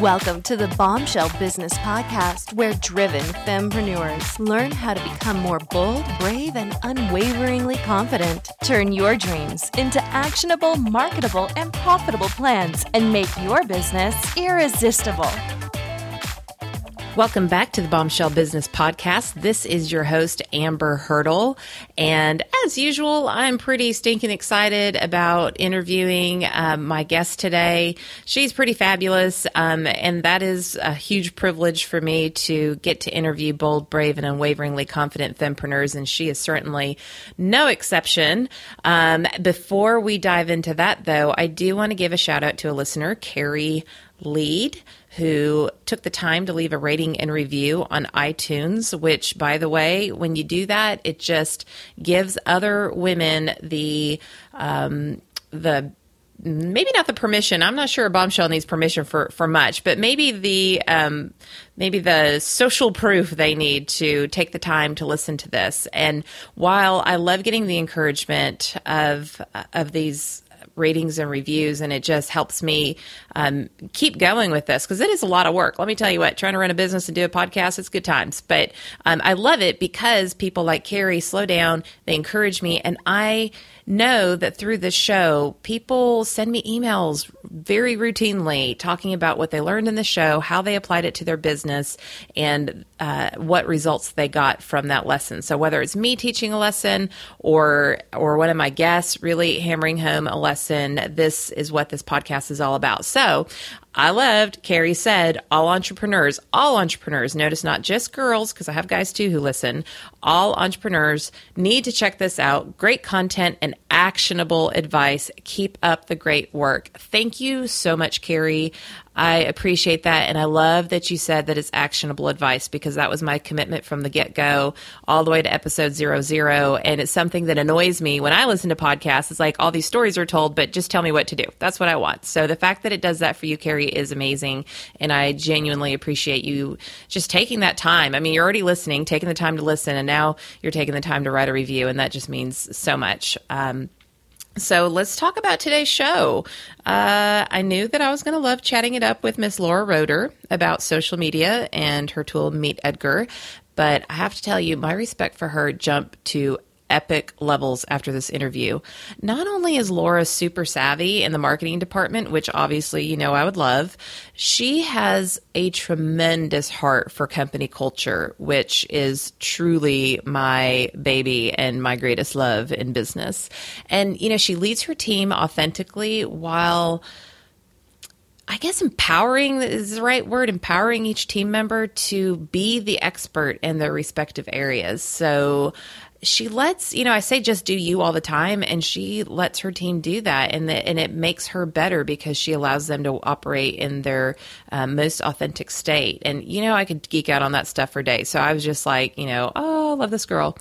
Welcome to the Bombshell Business Podcast, where driven fempreneurs learn how to become more bold, brave, and unwaveringly confident. Turn your dreams into actionable, marketable, and profitable plans and make your business irresistible. Welcome back to the Bombshell Business Podcast. This is your host, Amber Hurdle. And as usual, I'm pretty stinking excited about interviewing um, my guest today. She's pretty fabulous. Um, and that is a huge privilege for me to get to interview bold, brave, and unwaveringly confident fempreneurs. And she is certainly no exception. Um, before we dive into that, though, I do want to give a shout out to a listener, Carrie Lead who took the time to leave a rating and review on iTunes, which, by the way, when you do that, it just gives other women the, um, the, maybe not the permission. I'm not sure a bombshell needs permission for, for much, but maybe the um, maybe the social proof they need to take the time to listen to this. And while I love getting the encouragement of of these ratings and reviews, and it just helps me um, keep going with this because it is a lot of work. Let me tell you what, trying to run a business and do a podcast, it's good times. But um, I love it because people like Carrie slow down, they encourage me, and I know that through this show, people send me emails very routinely talking about what they learned in the show, how they applied it to their business, and uh, what results they got from that lesson. So whether it's me teaching a lesson or or one of my guests really hammering home a lesson, this is what this podcast is all about. So I loved, Carrie said, all entrepreneurs, all entrepreneurs, notice not just girls, because I have guys too who listen, all entrepreneurs need to check this out. Great content and actionable advice. Keep up the great work. Thank you so much, Carrie. I appreciate that. And I love that you said that it's actionable advice because that was my commitment from the get go all the way to episode zero zero. And it's something that annoys me when I listen to podcasts. It's like all these stories are told, but just tell me what to do. That's what I want. So the fact that it does that for you, Carrie, is amazing. And I genuinely appreciate you just taking that time. I mean, you're already listening, taking the time to listen, and now you're taking the time to write a review. And that just means so much. Um, so let's talk about today's show. Uh, I knew that I was going to love chatting it up with Miss Laura Roeder about social media and her tool Meet Edgar, but I have to tell you, my respect for her jumped to epic levels after this interview. Not only is Laura super savvy in the marketing department, which obviously, you know, I would love, she has a tremendous heart for company culture, which is truly my baby and my greatest love in business. And, you know, she leads her team authentically while I guess empowering is the right word, empowering each team member to be the expert in their respective areas. So she lets you know i say just do you all the time and she lets her team do that and the, and it makes her better because she allows them to operate in their um, most authentic state. And you know i could geek out on that stuff for days. So i was just like you know oh love this girl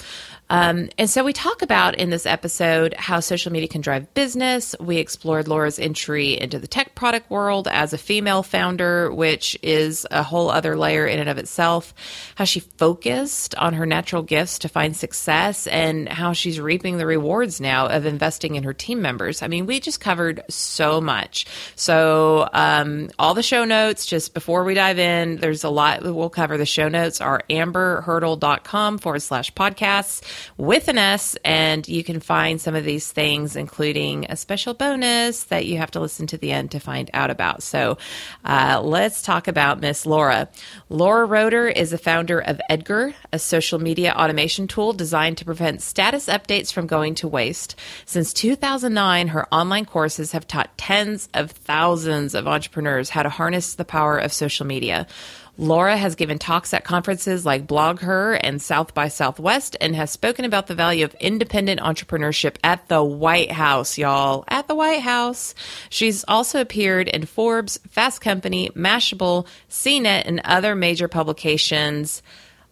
um, and so we talk about in this episode how social media can drive business. We explored Laura's entry into the tech product world as a female founder, which is a whole other layer in and of itself. How she focused on her natural gifts to find success and how she's reaping the rewards now of investing in her team members. I mean, we just covered so much. So, um, all the show notes, just before we dive in, there's a lot we'll cover. The show notes are amberhurdle.com forward slash podcasts with an S. And you can find some of these things, including a special bonus that you have to listen to the end to find out about. So uh, let's talk about Miss Laura. Laura Roeder is the founder of Edgar, a social media automation tool designed to prevent status updates from going to waste. Since 2009, her online courses have taught tens of thousands of entrepreneurs how to harness the power of social media. Laura has given talks at conferences like BlogHer and South by Southwest and has spoken about the value of independent entrepreneurship at the White House, y'all. At the White House. She's also appeared in Forbes, Fast Company, Mashable, CNET, and other major publications.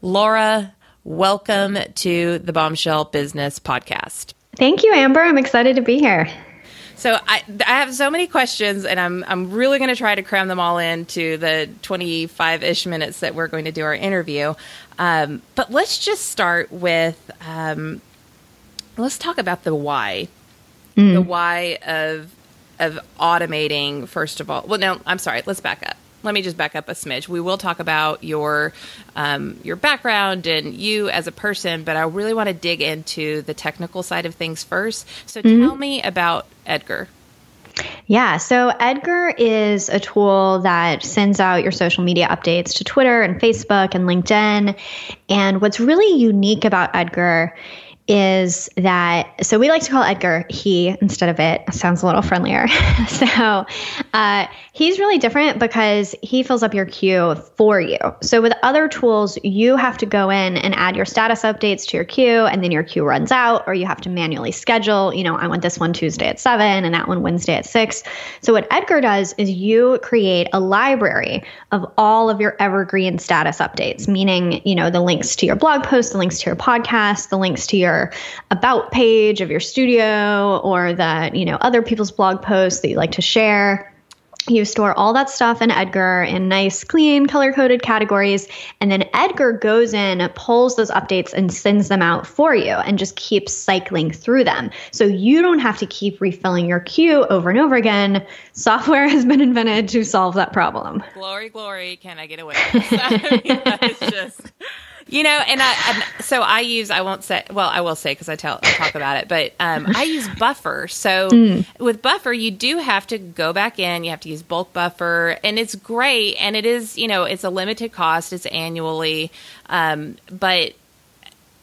Laura, welcome to the Bombshell Business Podcast. Thank you, Amber. I'm excited to be here. So I, I have so many questions, and I'm I'm really going to try to cram them all into the 25 ish minutes that we're going to do our interview. Um, but let's just start with um, let's talk about the why, mm. the why of of automating. First of all, well, no, I'm sorry. Let's back up. Let me just back up a smidge. We will talk about your um, your background and you as a person, but I really want to dig into the technical side of things first. So mm-hmm. tell me about Edgar. Yeah, so Edgar is a tool that sends out your social media updates to Twitter and Facebook and LinkedIn. And what's really unique about Edgar is that so we like to call Edgar he instead of it. Sounds a little friendlier. so uh, he's really different because he fills up your queue for you. So with other tools, you have to go in and add your status updates to your queue, and then your queue runs out, or you have to manually schedule. You know, I want this one Tuesday at seven and that one Wednesday at six. So what Edgar does is you create a library of all of your evergreen status updates, meaning you know the links to your blog posts, the links to your podcast, the links to your your about page of your studio or that, you know, other people's blog posts that you like to share. You store all that stuff in Edgar in nice, clean, color coded categories. And then Edgar goes in, pulls those updates, and sends them out for you and just keeps cycling through them. So you don't have to keep refilling your queue over and over again. Software has been invented to solve that problem. Glory, glory. Can I get away? I mean, that is just. You know, and I so I use I won't say well I will say because I tell I talk about it, but um, I use Buffer. So mm. with Buffer, you do have to go back in. You have to use bulk Buffer, and it's great. And it is you know it's a limited cost. It's annually, um, but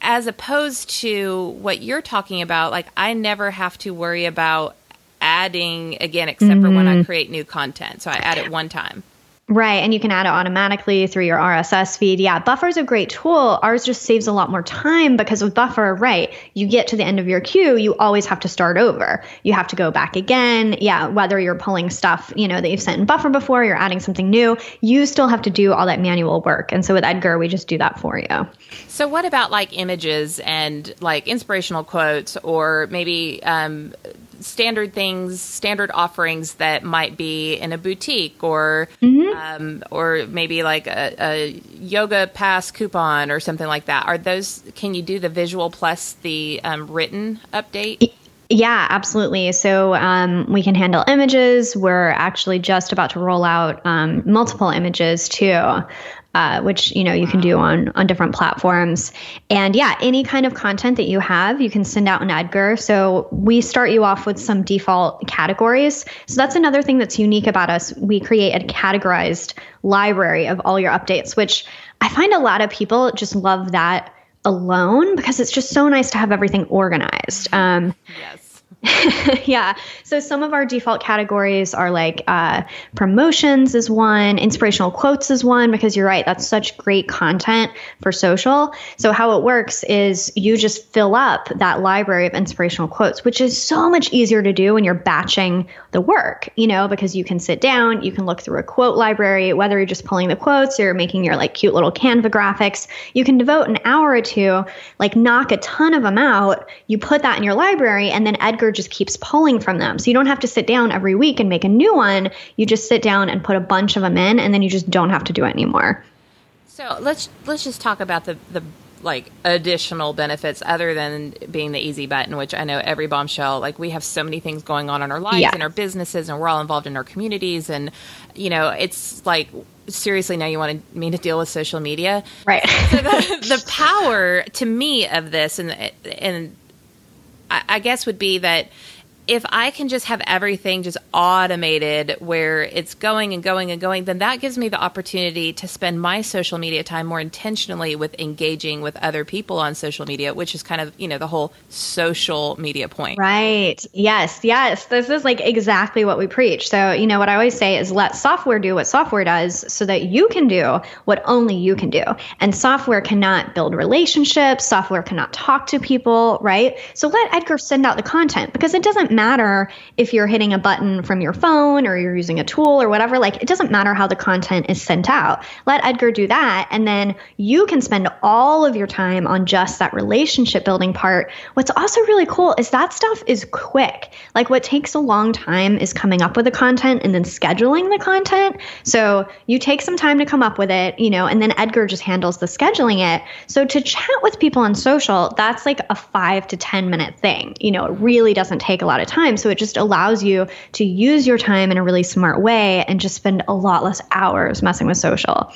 as opposed to what you're talking about, like I never have to worry about adding again except mm-hmm. for when I mm-hmm. create new content. So I add it one time. Right. And you can add it automatically through your RSS feed. Yeah. Buffer is a great tool. Ours just saves a lot more time because with Buffer, right, you get to the end of your queue, you always have to start over. You have to go back again. Yeah. Whether you're pulling stuff, you know, that you've sent in Buffer before, you're adding something new, you still have to do all that manual work. And so with Edgar, we just do that for you. So what about like images and like inspirational quotes or maybe um, standard things, standard offerings that might be in a boutique or mm-hmm. um, or maybe like a, a, yoga pass coupon or something like that. Are those? Can you do the visual plus the um, written update? Yeah, absolutely. So um, we can handle images. We're actually just about to roll out um, multiple images too uh, which you know you can do on on different platforms. And yeah, any kind of content that you have, you can send out an Edgar. So we start you off with some default categories. So that's another thing that's unique about us. We create a categorized library of all your updates, which I find a lot of people just love that alone because it's just so nice to have everything organized. Um, yes. yeah. So some of our default categories are like uh, promotions is one, inspirational quotes is one, because you're right, that's such great content for social. So how it works is you just fill up that library of inspirational quotes, which is so much easier to do when you're batching the work, you know, because you can sit down, you can look through a quote library, whether you're just pulling the quotes or making your like cute little Canva graphics, you can devote an hour or two, like knock a ton of them out. You put that in your library, and then Edgar just keeps pulling from them. So you don't have to sit down every week and make a new one. You just sit down and put a bunch of them in, and then you just don't have to do it anymore. So let's let's just talk about the the like additional benefits other than being the easy button, which I know every bombshell, like we have so many things going on in our lives yeah. and our businesses and we're all involved in our communities. And, you know, it's like, seriously, now you want me to deal with social media. Right. so the, the power to me of this and, and I, guess would be that if I can just have everything just automated where it's going and going and going, then that gives me the opportunity to spend my social media time more intentionally with engaging with other people on social media, which is kind of, you know, the whole social media point. Right. Yes. Yes. This is like exactly what we preach. So, you know, what I always say is let software do what software does so that you can do what only you can do. And software cannot build relationships, software cannot talk to people, right? So let Edgar send out the content because it doesn't matter if you're hitting a button from your phone or you're using a tool or whatever. Like, it doesn't matter how the content is sent out. Let Edgar do that. And then you can spend all of your time on just that relationship building part. What's also really cool is that stuff is quick. Like, what takes a long time is coming up with the content and then scheduling the content. So you take some time to come up with it, you know, and then Edgar just handles the scheduling it. So to chat with people on social, that's like a five to 10 minute thing. You know, it really doesn't take a lot of time. So it just allows you to use your time in a really smart way and just spend a lot less hours messing with social.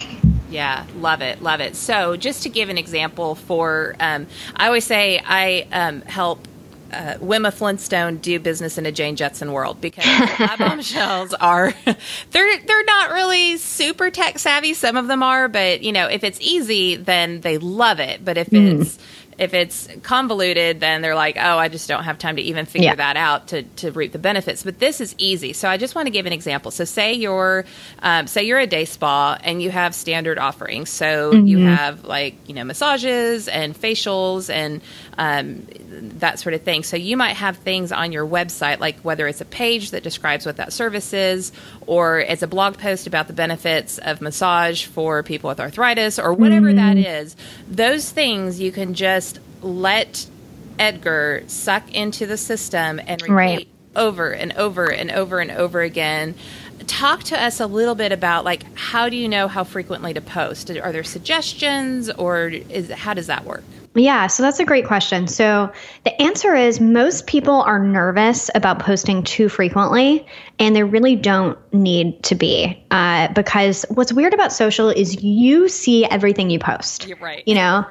Yeah, love it, love it. So, just to give an example for, um, I always say I um, help uh, Wilma Flintstone do business in a Jane Jetson world because my bombshells are they're they're not really super tech savvy. Some of them are, but you know, if it's easy, then they love it. But if mm. it's if it's convoluted, then they're like, oh, I just don't have time to even figure yeah. that out to, to reap the benefits. But this is easy. So I just want to give an example. So say you're um, say you're a day spa and you have standard offerings. So mm-hmm. you have like you know massages and facials and um, that sort of thing. So you might have things on your website, like whether it's a page that describes what that service is, or it's a blog post about the benefits of massage for people with arthritis, or whatever mm-hmm. that is. Those things you can just let Edgar suck into the system and repeat right. over and over and over and over again talk to us a little bit about like how do you know how frequently to post are there suggestions or is how does that work yeah, so that's a great question. So the answer is most people are nervous about posting too frequently, and they really don't need to be. Uh, because what's weird about social is you see everything you post. You're right. You know?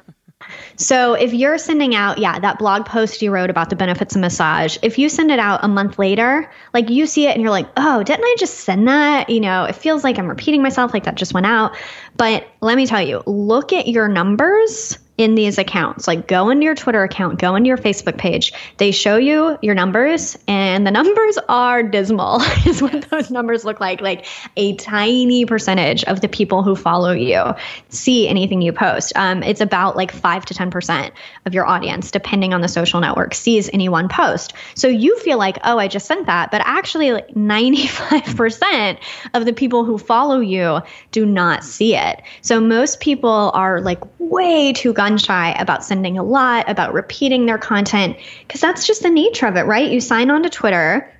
So if you're sending out, yeah, that blog post you wrote about the benefits of massage, if you send it out a month later, like you see it and you're like, oh, didn't I just send that? You know, it feels like I'm repeating myself, like that just went out. But let me tell you, look at your numbers in these accounts. Like go into your Twitter account, go into your Facebook page. They show you your numbers, and the numbers are dismal, is what those numbers look like. Like a tiny percentage of the people who follow you see anything you post. Um, it's about like five to 10% of your audience, depending on the social network, sees any one post. So you feel like, oh, I just sent that. But actually, like 95% of the people who follow you do not see it. So most people are like way too gun shy about sending a lot, about repeating their content, because that's just the nature of it, right? You sign on to Twitter,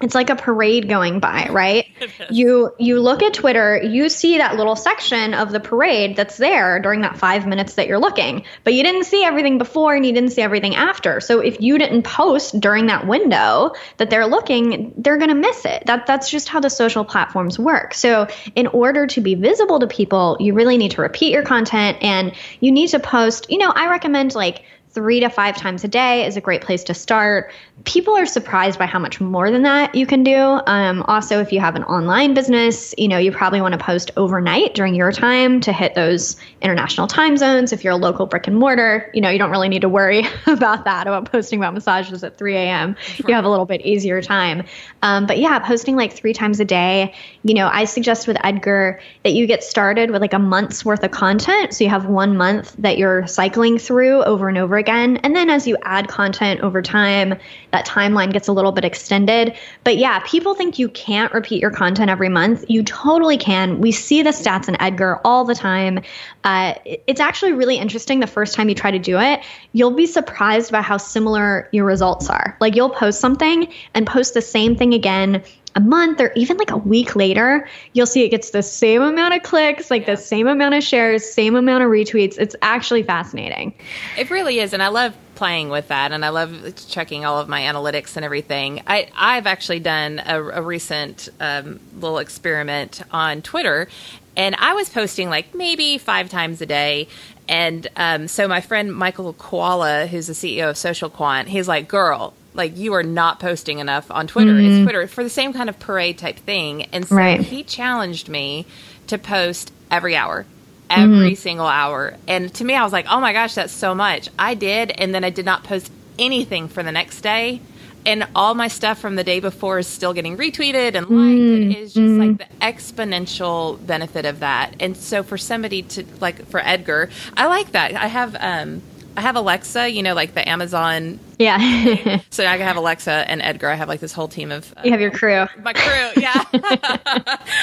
it's like a parade going by right? You you look at twitter you see that little section of the parade that's there during that five minutes that you're looking but you didn't see everything before and you didn't see everything after. So if you didn't post during that window that they're looking they're going to miss it. That that's just how the social platforms work. So in order to be visible to people you really need to repeat your content and you need to post you know i recommend like three to five times a day is a great place to start. People are surprised by how much more than that you can do. Um, also, if you have an online business, you know you probably want to post overnight during your time to hit those international time zones. If you're a local brick and mortar, you know you don't really need to worry about that about posting about massages at 3 a.m. Right. You have a little bit easier time. Um, but yeah, posting like three times a day. You know, I suggest with Edgar that you get started with like a month's worth of content, so you have one month that you're cycling through over and over again. And then as you add content over time, that timeline gets a little bit extended. But yeah, people think you can't repeat your content every month. You totally can. We see the stats in Edgar all the time. Uh, it's actually really interesting the first time you try to do it. You'll be surprised by how similar your results are. Like you'll post something and post the same thing again a month or even like a week later, you'll see it gets the same amount of clicks, like the same amount of shares, same amount of retweets. It's actually fascinating. It really is. And I love playing with that and I love checking all of my analytics and everything. I, I've actually done a, a recent um, little experiment on Twitter and I was posting like maybe five times a day. And um, so my friend Michael Kawula, who's the CEO of Social Quant, he's like, girl, like you are not posting enough on Twitter. Mm-hmm. It's Twitter for the same kind of parade type thing. And so right. he challenged me to post every hour, every mm-hmm. single hour. And to me, I was like, oh my gosh, that's so much. I did. And then I did not post anything for the next day. And all my stuff from the day before is still getting retweeted and liked. Mm-hmm. It is just like mm-hmm. the exponential benefit of that. And so for somebody to, like for Edgar, I like that. I have, um, I have Alexa, you know, like the Amazon. Yeah. so I have Alexa and Edgar. I have like this whole team of. Uh, you have your crew. My crew, yeah.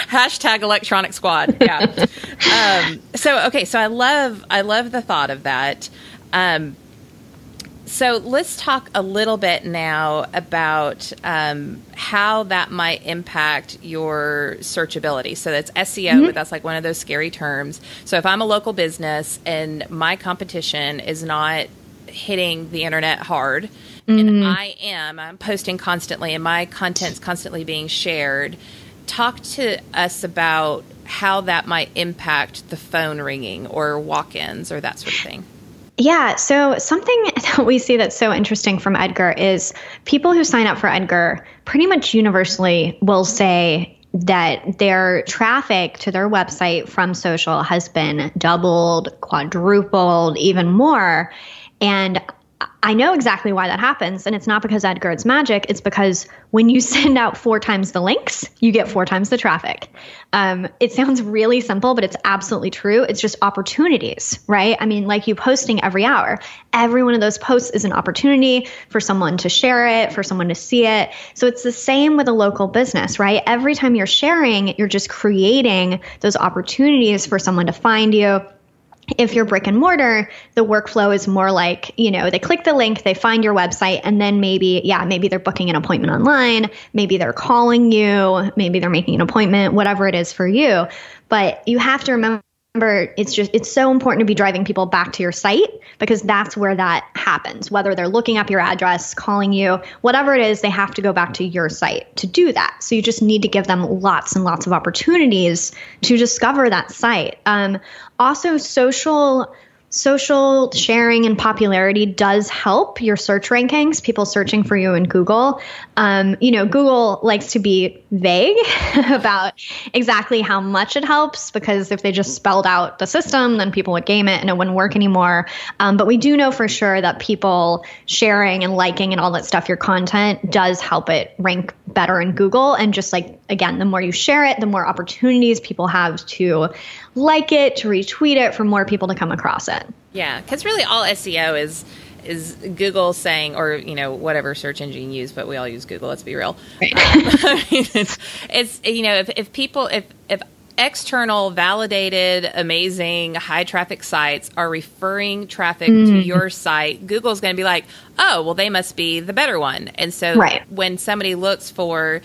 Hashtag electronic squad. Yeah. um, so okay, so I love I love the thought of that. Um, so let's talk a little bit now about um, how that might impact your searchability. So that's SEO, mm-hmm. but that's like one of those scary terms. So if I'm a local business and my competition is not hitting the internet hard. Mm-hmm. And I am. I'm posting constantly, and my content's constantly being shared. Talk to us about how that might impact the phone ringing or walk ins or that sort of thing. Yeah. So, something that we see that's so interesting from Edgar is people who sign up for Edgar pretty much universally will say that their traffic to their website from social has been doubled, quadrupled, even more. And I know exactly why that happens. And it's not because Edgar's magic. It's because when you send out four times the links, you get four times the traffic. Um, it sounds really simple, but it's absolutely true. It's just opportunities, right? I mean, like you posting every hour, every one of those posts is an opportunity for someone to share it, for someone to see it. So it's the same with a local business, right? Every time you're sharing, you're just creating those opportunities for someone to find you if you're brick and mortar, the workflow is more like, you know, they click the link, they find your website, and then maybe, yeah, maybe they're booking an appointment online, maybe they're calling you, maybe they're making an appointment, whatever it is for you. But you have to remember remember it's just it's so important to be driving people back to your site because that's where that happens. Whether they're looking up your address calling you whatever it is they have to go back to your site to do that. So you just need to give them lots and lots of opportunities to discover that site. Um, also social social sharing and popularity does help your search rankings, people searching for you in Google. Um, you know, Google likes to be vague about exactly how much it helps because if they just spelled out the system, then people would game it and it wouldn't work anymore. Um, but we do know for sure that people sharing and liking and all that stuff, your content does help it rank better in Google. And just like, again, the more you share it, the more opportunities people have to like it, to retweet it, for more people to come across it. Yeah, because really all SEO is is Google saying, or you know, whatever search engine you use, but we all use Google. Let's be real. Right. Um, it's, it's you know, if if people if if external, validated, amazing, high traffic sites are referring traffic mm. to your site, Google's going to be like, oh, well, they must be the better one. And so right. when somebody looks for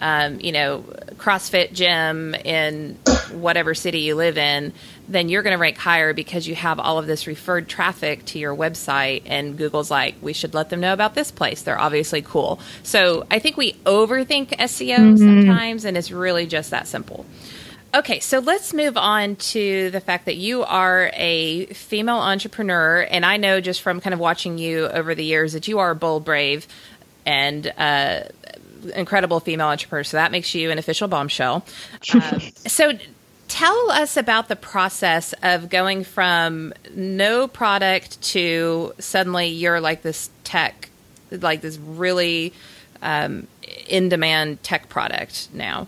um, you know, CrossFit gym in whatever city you live in, then you're going to rank higher because you have all of this referred traffic to your website. And Google's like, we should let them know about this place. They're obviously cool. So I think we overthink SEO mm-hmm. sometimes, and it's really just that simple. Okay, so let's move on to the fact that you are a female entrepreneur, and I know just from kind of watching you over the years that you are bold, brave, and uh, incredible female entrepreneur. So that makes you an official bombshell. Um, so tell us about the process of going from no product to suddenly you're like this tech, like this really um, in demand tech product now.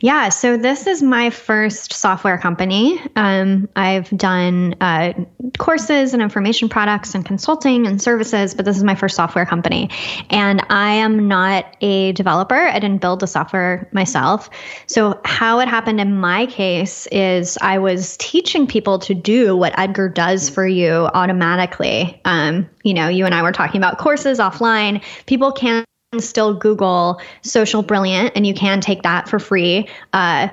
Yeah, so this is my first software company. Um, I've done uh, courses and information products and consulting and services, but this is my first software company. And I am not a developer. I didn't build the software myself. So, how it happened in my case is I was teaching people to do what Edgar does for you automatically. Um, you know, you and I were talking about courses offline. People can't still Google Social Brilliant, and you can take that for free. Uh,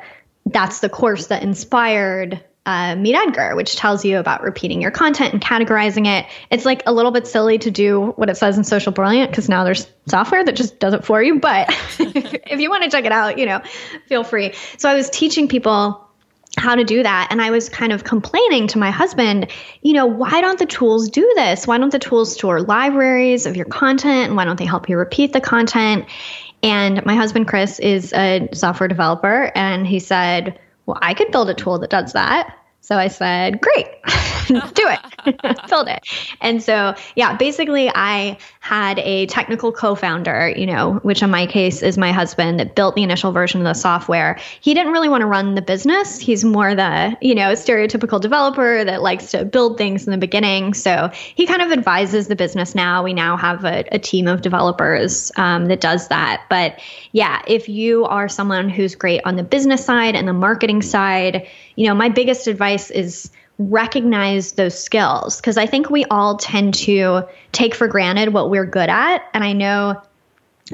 that's the course that inspired uh, Meet Edgar, which tells you about repeating your content and categorizing it. It's like a little bit silly to do what it says in Social Brilliant because now there's software that just does it for you. But if you want to check it out, you know, feel free. So I was teaching people how to do that. And I was kind of complaining to my husband, you know, why don't the tools do this? Why don't the tools store libraries of your content? And why don't they help you repeat the content? And my husband, Chris, is a software developer. And he said, well, I could build a tool that does that. So I said, great, do it, build it. And so, yeah, basically, I had a technical co founder, you know, which in my case is my husband that built the initial version of the software. He didn't really want to run the business. He's more the, you know, stereotypical developer that likes to build things in the beginning. So he kind of advises the business now. We now have a, a team of developers um, that does that. But yeah, if you are someone who's great on the business side and the marketing side, you know, my biggest advice is recognize those skills because I think we all tend to take for granted what we're good at. And I know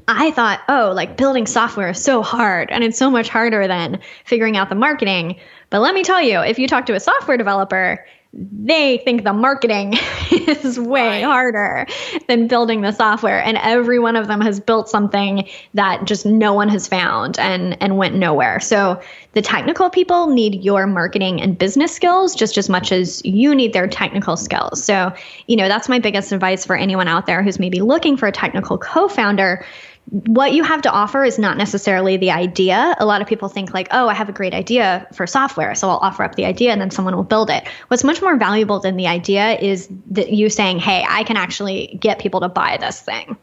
I thought, oh, like building software is so hard and it's so much harder than figuring out the marketing. But let me tell you, if you talk to a software developer, they think the marketing is way right. harder than building the software and every one of them has built something that just no one has found and and went nowhere so the technical people need your marketing and business skills just as much as you need their technical skills so you know that's my biggest advice for anyone out there who's maybe looking for a technical co-founder what you have to offer is not necessarily the idea. A lot of people think like, oh, I have a great idea for software, so I'll offer up the idea and then someone will build it. What's much more valuable than the idea is that you saying, hey, I can actually get people to buy this thing.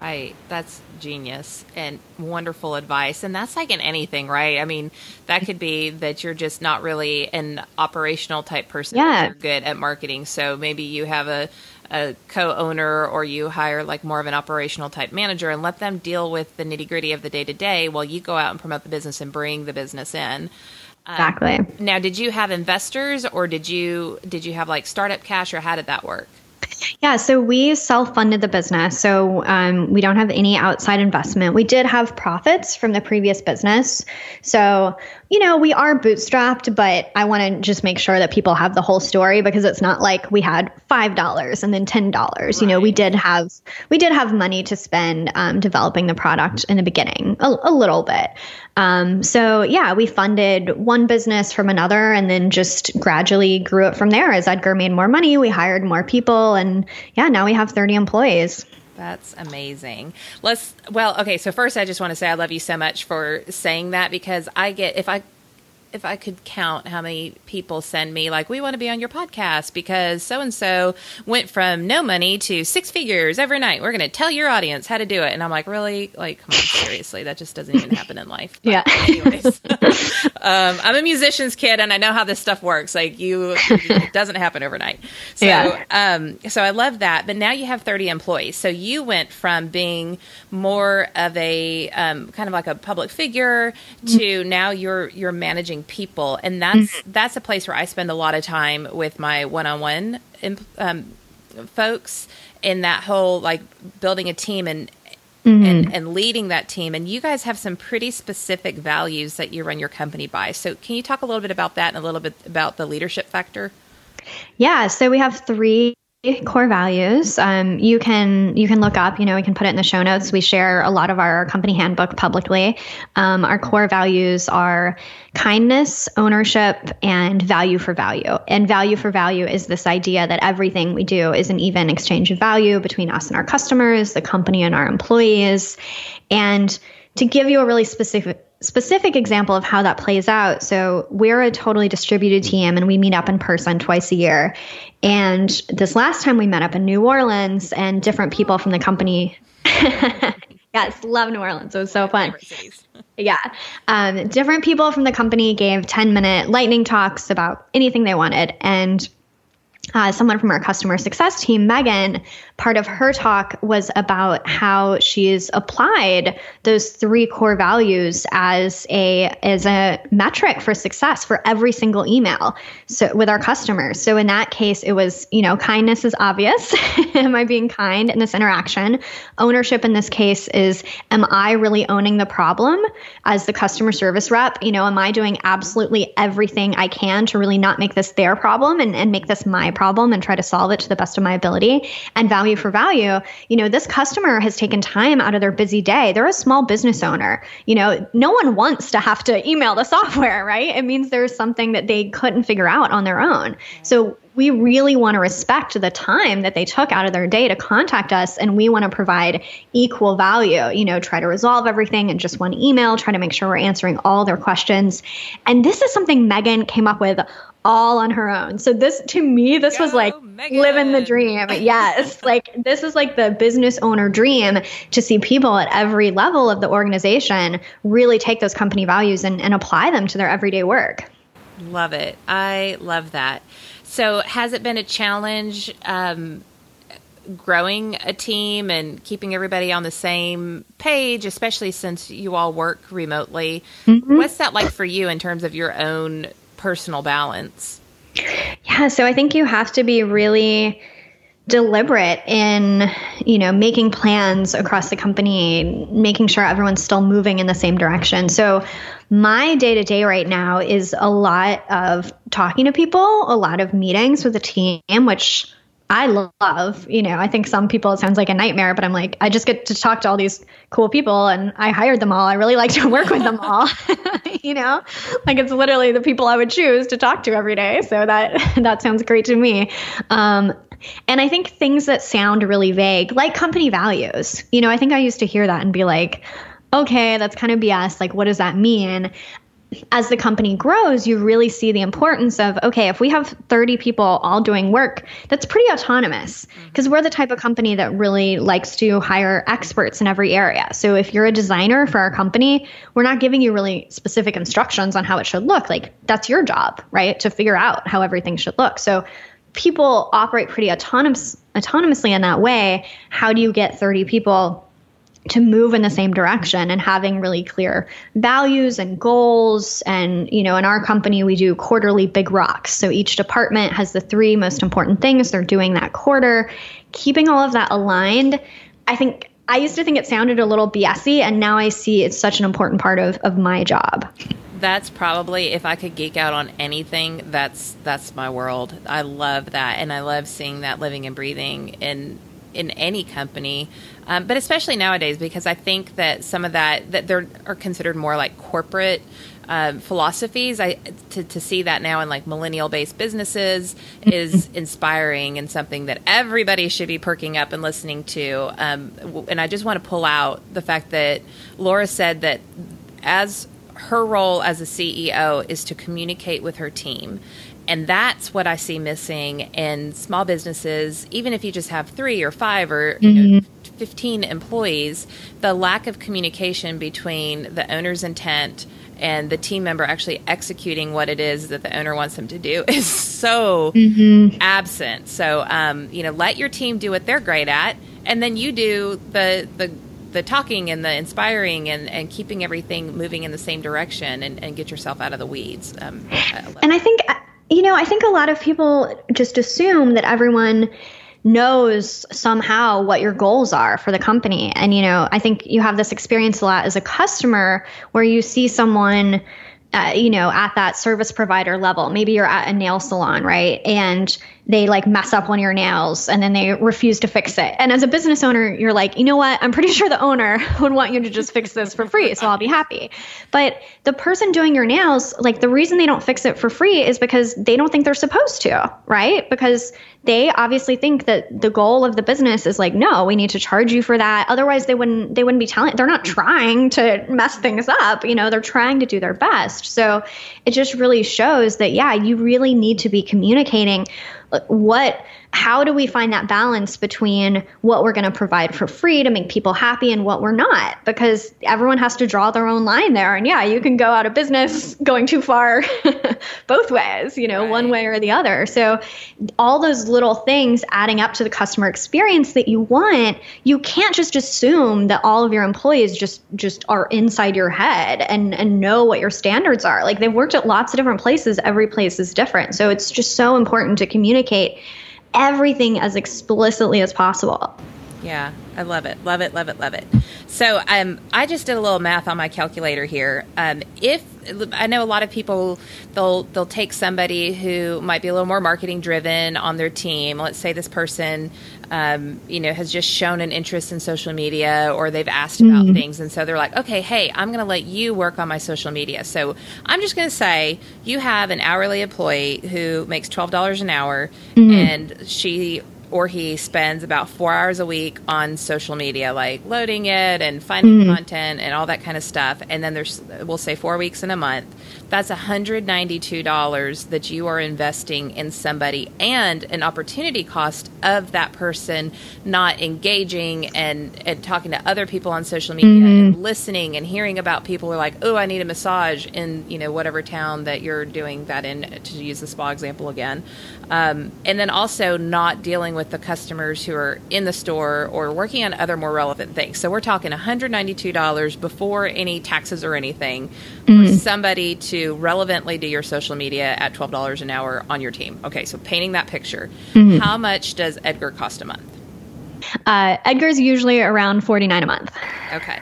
Right. That's genius and wonderful advice. And that's like in anything, right? I mean, that could be that you're just not really an operational type person. Yeah. You're good at marketing. So maybe you have a a co-owner or you hire like more of an operational type manager and let them deal with the nitty gritty of the day to day while you go out and promote the business and bring the business in. Um, exactly. Now, did you have investors or did you did you have like startup cash or how did that work? Yeah, so we self funded the business. So um, we don't have any outside investment. We did have profits from the previous business. So, you know, we are bootstrapped, but I want to just make sure that people have the whole story because it's not like we had $5 and then $10. Right. You know, we did have we did have money to spend um, developing the product in the beginning, a, a little bit. Um, so yeah, we funded one business from another and then just gradually grew it from there. As Edgar made more money, we hired more people and yeah, now we have 30 employees. That's amazing. Let's well, okay, so first I just want to say I love you so much for saying that because I get if I if I could count how many people send me like we want to be on your podcast because so and so went from no money to six figures every night. We're going to tell your audience how to do it, and I'm like, really? Like, come on, seriously, that just doesn't even happen in life. But yeah. anyways, um, I'm a musician's kid, and I know how this stuff works. Like, you, it doesn't happen overnight. So, yeah. um, so I love that. But now you have 30 employees, so you went from being more of a um, kind of like a public figure to mm-hmm. now you're you're managing people, and that's mm-hmm. that's a place where I spend a lot of time with my one-on-one um, folks in that whole like building a team and. Mm-hmm. And, and leading that team, and you guys have some pretty specific values that you run your company by. So, can you talk a little bit about that and a little bit about the leadership factor? Yeah, so we have three core values. Um, you can you can look up you know we can put it in the show notes. We share a lot of our company handbook publicly. Um, our core values are kindness ownership and value for value. And value for value is this idea that everything we do is an even exchange of value between us and our customers the company and our employees. And to give you a really specific specific example of how that plays out. So we're a totally distributed team and we meet up in person twice a year. And this last time we met up in New Orleans and different people from the company. yes, love New Orleans. It was so fun. yeah. Um, different people from the company gave 10 minute lightning talks about anything they wanted. And uh, someone from our customer success team, Megan, part of her talk was about how she's applied those three core values as a as a metric for success for every single email so with our customers. So in that case it was you know kindness is obvious. Am i being kind in this interaction? Ownership in this case is am i really owning the problem? As the customer service rep you know am i doing absolutely everything i can to really not make this their problem and, and make this my problem and try to solve it to the best of my ability? And value value for value, you know, this customer has taken time out of their busy day. They're a small business owner. You know, no one wants to have to email the software, right? It means there's something that they couldn't figure out on their own. So we really want to respect the time that they took out of their day to contact us and we want to provide equal value you know try to resolve everything in just one email try to make sure we're answering all their questions and this is something megan came up with all on her own. So this to me this was like Megan. living the dream. Yes. like this is like the business owner dream to see people at every level of the organization really take those company values and, and apply them to their everyday work. Love it. I love that. So has it been a challenge um, growing a team and keeping everybody on the same page, especially since you all work remotely. Mm-hmm. What's that like for you in terms of your own personal balance? Yeah, so I think you have to be really deliberate in you know making plans across the company making sure everyone's still moving in the same direction so my day to day right now is a lot of talking to people a lot of meetings with the team which I love, you know, I think some people it sounds like a nightmare, but I'm like, I just get to talk to all these cool people and I hired them all. I really like to work with them all. you know, like it's literally the people I would choose to talk to every day. So that that sounds great to me. Um, and I think things that sound really vague, like company values, you know, I think I used to hear that and be like, okay, that's kind of BS. Like, what does that mean? as the company grows, you really see the importance of okay, if we have 30 people all doing work, that's pretty autonomous mm-hmm. because we're the type of company that really likes to hire experts in every area. So if you're a designer for our company, we're not giving you really specific instructions on how it should look. Like that's your job, right? To figure out how everything should look. So people operate pretty autonomous autonomously in that way. How do you get 30 people to move in the same direction and having really clear values and goals and you know in our company we do quarterly big rocks so each department has the three most important things they're doing that quarter keeping all of that aligned i think i used to think it sounded a little bsy and now i see it's such an important part of, of my job that's probably if I could geek out on anything, that's that's my world. I love that, and I love seeing that living and breathing in in any company, um, but especially nowadays because I think that some of that that there are considered more like corporate. Um, philosophies. I to, to see that now in like millennial based businesses is inspiring and something that everybody should be perking up and listening to. Um, and I just want to pull out the fact that Laura said that as her role as a CEO is to communicate with her team. And that's what I see missing in small businesses, even if you just have three or five or mm-hmm. you know, 15 employees, the lack of communication between the owner's intent and the team member actually executing what it is that the owner wants them to do is so mm-hmm. absent. So, um, you know, let your team do what they're great at, and then you do the the the talking and the inspiring and, and keeping everything moving in the same direction and, and get yourself out of the weeds. Um, I and I think you know, I think a lot of people just assume that everyone knows somehow what your goals are for the company. And, you know, I think you have this experience a lot as a customer where you see someone uh, you know, at that service provider level. Maybe you're at a nail salon, right? And they like mess up one of your nails and then they refuse to fix it. And as a business owner, you're like, you know what? I'm pretty sure the owner would want you to just fix this for free. So I'll be happy. But the person doing your nails, like the reason they don't fix it for free is because they don't think they're supposed to, right? Because they obviously think that the goal of the business is like no we need to charge you for that otherwise they wouldn't they wouldn't be telling they're not trying to mess things up you know they're trying to do their best so it just really shows that yeah you really need to be communicating what how do we find that balance between what we're going to provide for free to make people happy and what we're not? Because everyone has to draw their own line there. And yeah you can go out of business going too far both ways you know right. one way or the other. So all those little things adding up to the customer experience that you want you can't just assume that all of your employees just just are inside your head and and know what your standards are. Like they've worked at lots of different places. Every place is different. So it's just so important to communicate everything as explicitly as possible. Yeah, I love it, love it, love it, love it. So, um, I just did a little math on my calculator here. Um, if I know a lot of people, they'll they'll take somebody who might be a little more marketing driven on their team. Let's say this person, um, you know, has just shown an interest in social media, or they've asked about mm-hmm. things, and so they're like, okay, hey, I'm going to let you work on my social media. So I'm just going to say you have an hourly employee who makes twelve dollars an hour, mm-hmm. and she or he spends about four hours a week on social media, like loading it and finding mm-hmm. content and all that kind of stuff. And then there's, we'll say, four weeks in a month. That's $192 that you are investing in somebody and an opportunity cost of that person not engaging and, and talking to other people on social media mm-hmm. and listening and hearing about people who are like, oh, I need a massage in, you know, whatever town that you're doing that in, to use the spa example again. Um, and then also not dealing with the customers who are in the store or working on other more relevant things. So we're talking $192 before any taxes or anything mm-hmm. for somebody to relevantly do your social media at $12 an hour on your team. Okay, so painting that picture, mm-hmm. how much does Edgar cost a month? Uh, Edgar's usually around 49 a month. Okay.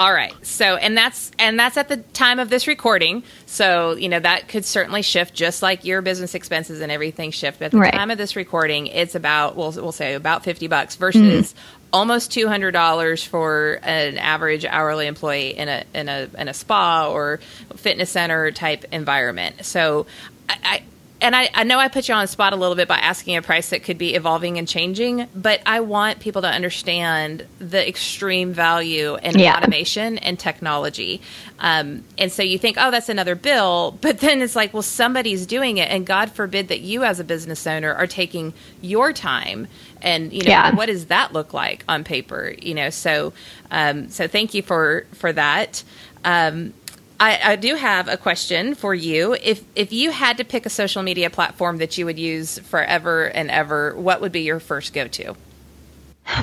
All right. So, and that's and that's at the time of this recording. So, you know, that could certainly shift just like your business expenses and everything shift. But at the right. time of this recording, it's about we'll we'll say about 50 bucks versus mm-hmm. Almost $200 for an average hourly employee in a in a in a spa or fitness center type environment. So, I, and I, I know I put you on the spot a little bit by asking a price that could be evolving and changing, but I want people to understand the extreme value in yeah. automation and technology. Um, and so you think, oh, that's another bill, but then it's like, well, somebody's doing it, and God forbid that you, as a business owner, are taking your time. And you know, yeah. what does that look like on paper? You know, so um, so thank you for for that. Um, I, I, do have a question for you. If if you had to pick a social media platform that you would use forever and ever, what would be your first go to?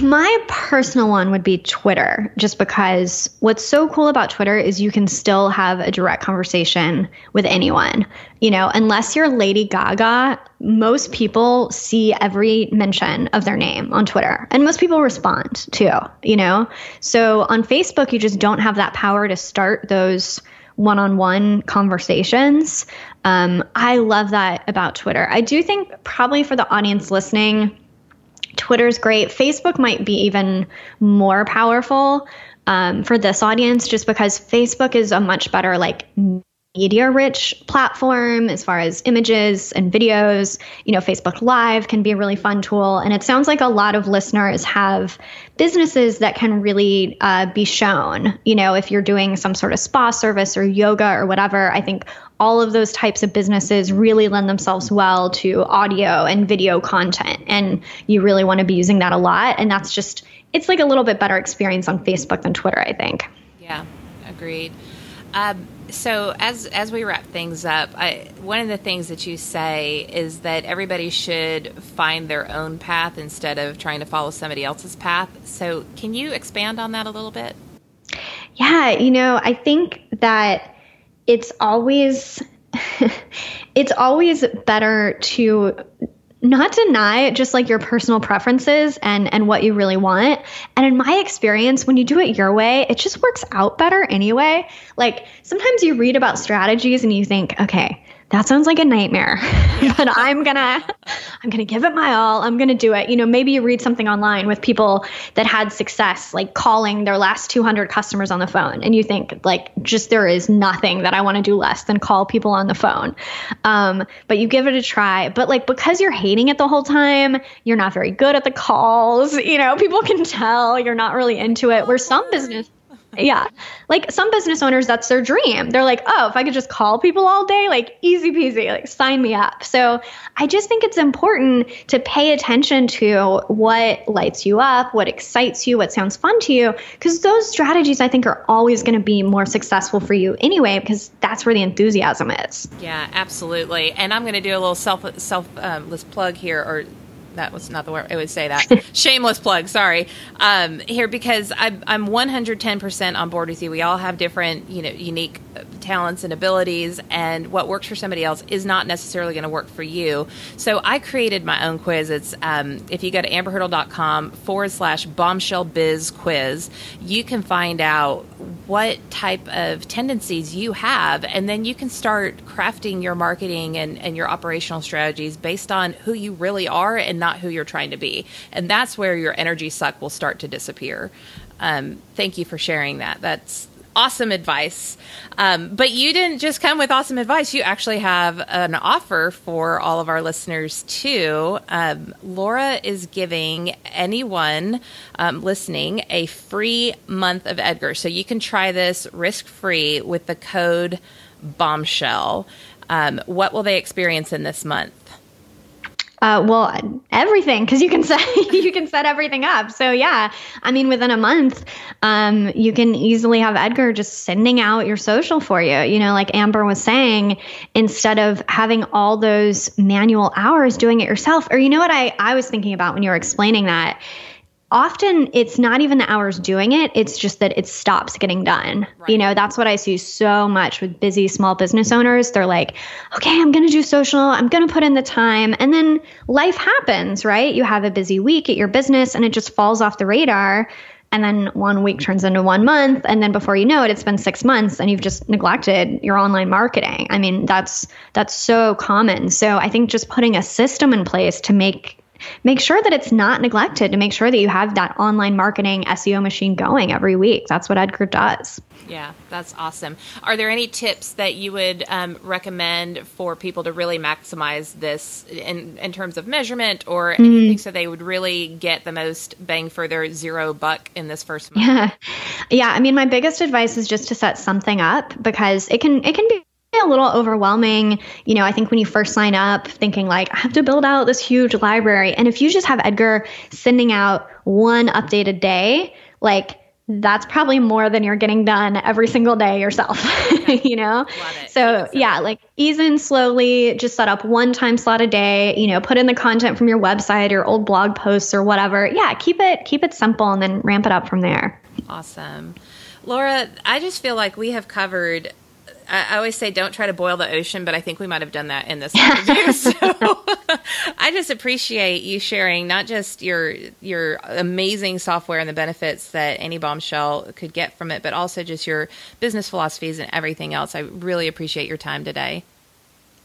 My personal one would be Twitter, just because what's so cool about Twitter is you can still have a direct conversation with anyone. You know, unless you're Lady Gaga, most people see every mention of their name on Twitter, and most people respond too, you know? So on Facebook, you just don't have that power to start those one on one conversations. Um, I love that about Twitter. I do think, probably for the audience listening, Twitter's great. Facebook might be even more powerful um, for this audience just because Facebook is a much better, like, media rich platform as far as images and videos. You know, Facebook Live can be a really fun tool. And it sounds like a lot of listeners have businesses that can really uh, be shown. You know, if you're doing some sort of spa service or yoga or whatever, I think all of those types of businesses really lend themselves well to audio and video content. And you really want to be using that a lot. And that's just, it's like a little bit better experience on Facebook than Twitter, I think. Yeah, agreed. Um, so as as we wrap things up, I, one of the things that you say is that everybody should find their own path instead of trying to follow somebody else's path. So can you expand on that a little bit? Yeah, you know, I think that it's always it's always better to not deny just like your personal preferences and and what you really want. And in my experience when you do it your way it just works out better anyway. Like sometimes you read about strategies and you think okay that sounds like a nightmare. But i'm gonna i'm gonna give it my all. I'm gonna do it. You know maybe you read something online with people that had success like calling their last 200 customers on the phone and you think like just there is nothing that i want to do less than call people on the phone. Um, but you give it a try. But like because you're hating it the whole time you're not very good at the calls you know people can tell you're not really into it. Where some business yeah. Like some business owners, that's their dream. They're like, oh, if I could just call people all day, like easy peasy, like sign me up. So I just think it's important to pay attention to what lights you up, what excites you, what sounds fun to you, because those strategies I think are always going to be more successful for you anyway, because that's where the enthusiasm is. Yeah, absolutely. And I'm going to do a little self selfless um, plug here, or that was not the word I would say that. Shameless plug, sorry. Um, here because I'm I'm 110% on board with you. We all have different, you know, unique talents and abilities, and what works for somebody else is not necessarily going to work for you. So I created my own quiz. It's um, if you go to amberhurdle.com forward slash bombshell biz quiz, you can find out what type of tendencies you have, and then you can start crafting your marketing and, and your operational strategies based on who you really are and not who you're trying to be. And that's where your energy suck will start to disappear. Um, thank you for sharing that. That's awesome advice. Um, but you didn't just come with awesome advice. You actually have an offer for all of our listeners, too. Um, Laura is giving anyone um, listening a free month of Edgar. So you can try this risk free with the code bombshell. Um, what will they experience in this month? Uh, well, everything because you can set you can set everything up. So yeah, I mean, within a month, um, you can easily have Edgar just sending out your social for you. You know, like Amber was saying, instead of having all those manual hours doing it yourself. Or you know what I I was thinking about when you were explaining that often it's not even the hours doing it it's just that it stops getting done. Right. you know that's what i see so much with busy small business owners. They're like okay i'm going to do social i'm going to put in the time and then life happens right? You have a busy week at your business and it just falls off the radar and then one week turns into one month and then before you know it it's been 6 months and you've just neglected your online marketing. I mean that's that's so common. So i think just putting a system in place to make make sure that it's not neglected to make sure that you have that online marketing SEO machine going every week. That's what Edgar does. Yeah, that's awesome. Are there any tips that you would um, recommend for people to really maximize this in, in terms of measurement or mm. anything so they would really get the most bang for their zero buck in this first month? Yeah. Yeah. I mean, my biggest advice is just to set something up because it can, it can be a little overwhelming. You know, I think when you first sign up, thinking like, I have to build out this huge library. And if you just have Edgar sending out one update a day, like that's probably more than you're getting done every single day yourself, you know? So, yeah, like ease in slowly, just set up one time slot a day, you know, put in the content from your website or old blog posts or whatever. Yeah, keep it keep it simple and then ramp it up from there. Awesome. Laura, I just feel like we have covered I, always say don't try to boil the ocean, but I think we might have done that in this interview. so I just appreciate you sharing not just your your amazing software and the benefits that any bombshell could get from it, but also just your business philosophies and everything else. I really appreciate your time today.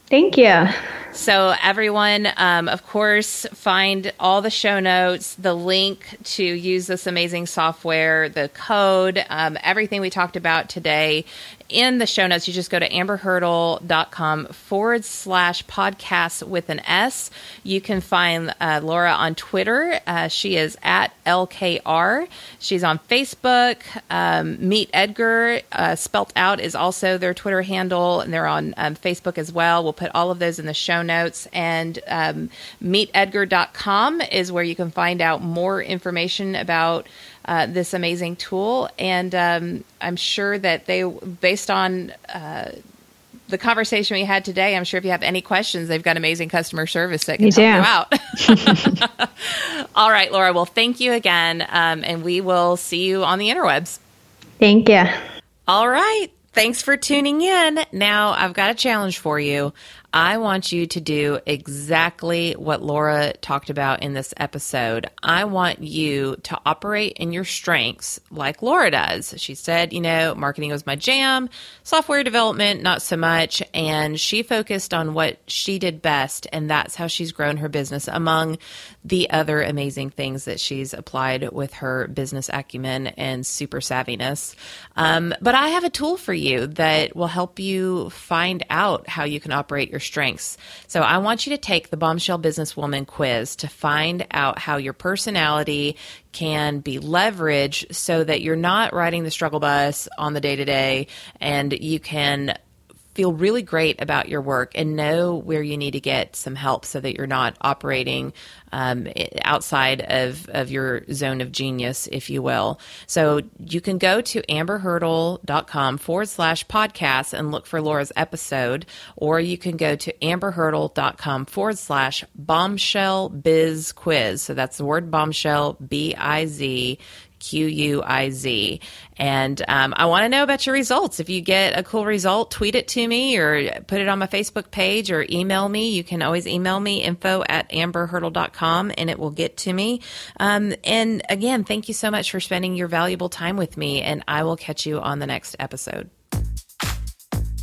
Thank you. So, everyone, um, of course, find all the show notes, the link to use this amazing software, the code, um, everything we talked about today in the show notes, you just go to amberhurdle.com forward slash podcast with an S. You can find uh, Laura on Twitter. Uh, she is at LKR. She's on Facebook. Um, Meet Edgar, uh, spelt out, is also their Twitter handle, and they're on um, Facebook as well. We'll put all of those in the show notes. And um, meetedgar.com is where you can find out more information about uh, this amazing tool. And um, I'm sure that they, based on uh, the conversation we had today, I'm sure if you have any questions, they've got amazing customer service that can you help do. you out. All right, Laura. Well, thank you again. Um, and we will see you on the interwebs. Thank you. All right. Thanks for tuning in. Now, I've got a challenge for you. I want you to do exactly what Laura talked about in this episode. I want you to operate in your strengths like Laura does. She said, you know, marketing was my jam, software development, not so much. And she focused on what she did best. And that's how she's grown her business among the other amazing things that she's applied with her business acumen and super savviness. Um, but I have a tool for you that will help you find out how you can operate your strengths. So I want you to take the Bombshell Businesswoman quiz to find out how your personality can be leveraged so that you're not riding the struggle bus on the day to day and you can feel really great about your work and know where you need to get some help so that you're not operating um, outside of, of your zone of genius, if you will. So you can go to amberhurdle.com forward slash podcast and look for Laura's episode, or you can go to amberhurdle.com forward slash bombshell biz quiz. So that's the word bombshell, B I Z Q U I Z. And um, I want to know about your results. If you get a cool result, tweet it to me or put it on my Facebook page or email me. You can always email me info at amberhurdle.com and it will get to me. Um, and again, thank you so much for spending your valuable time with me. And I will catch you on the next episode.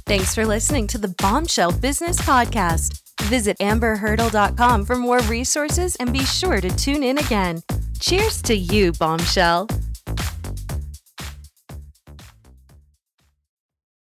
Thanks for listening to the Bombshell Business Podcast. Visit amberhurdle.com for more resources and be sure to tune in again. Cheers to you, Bombshell.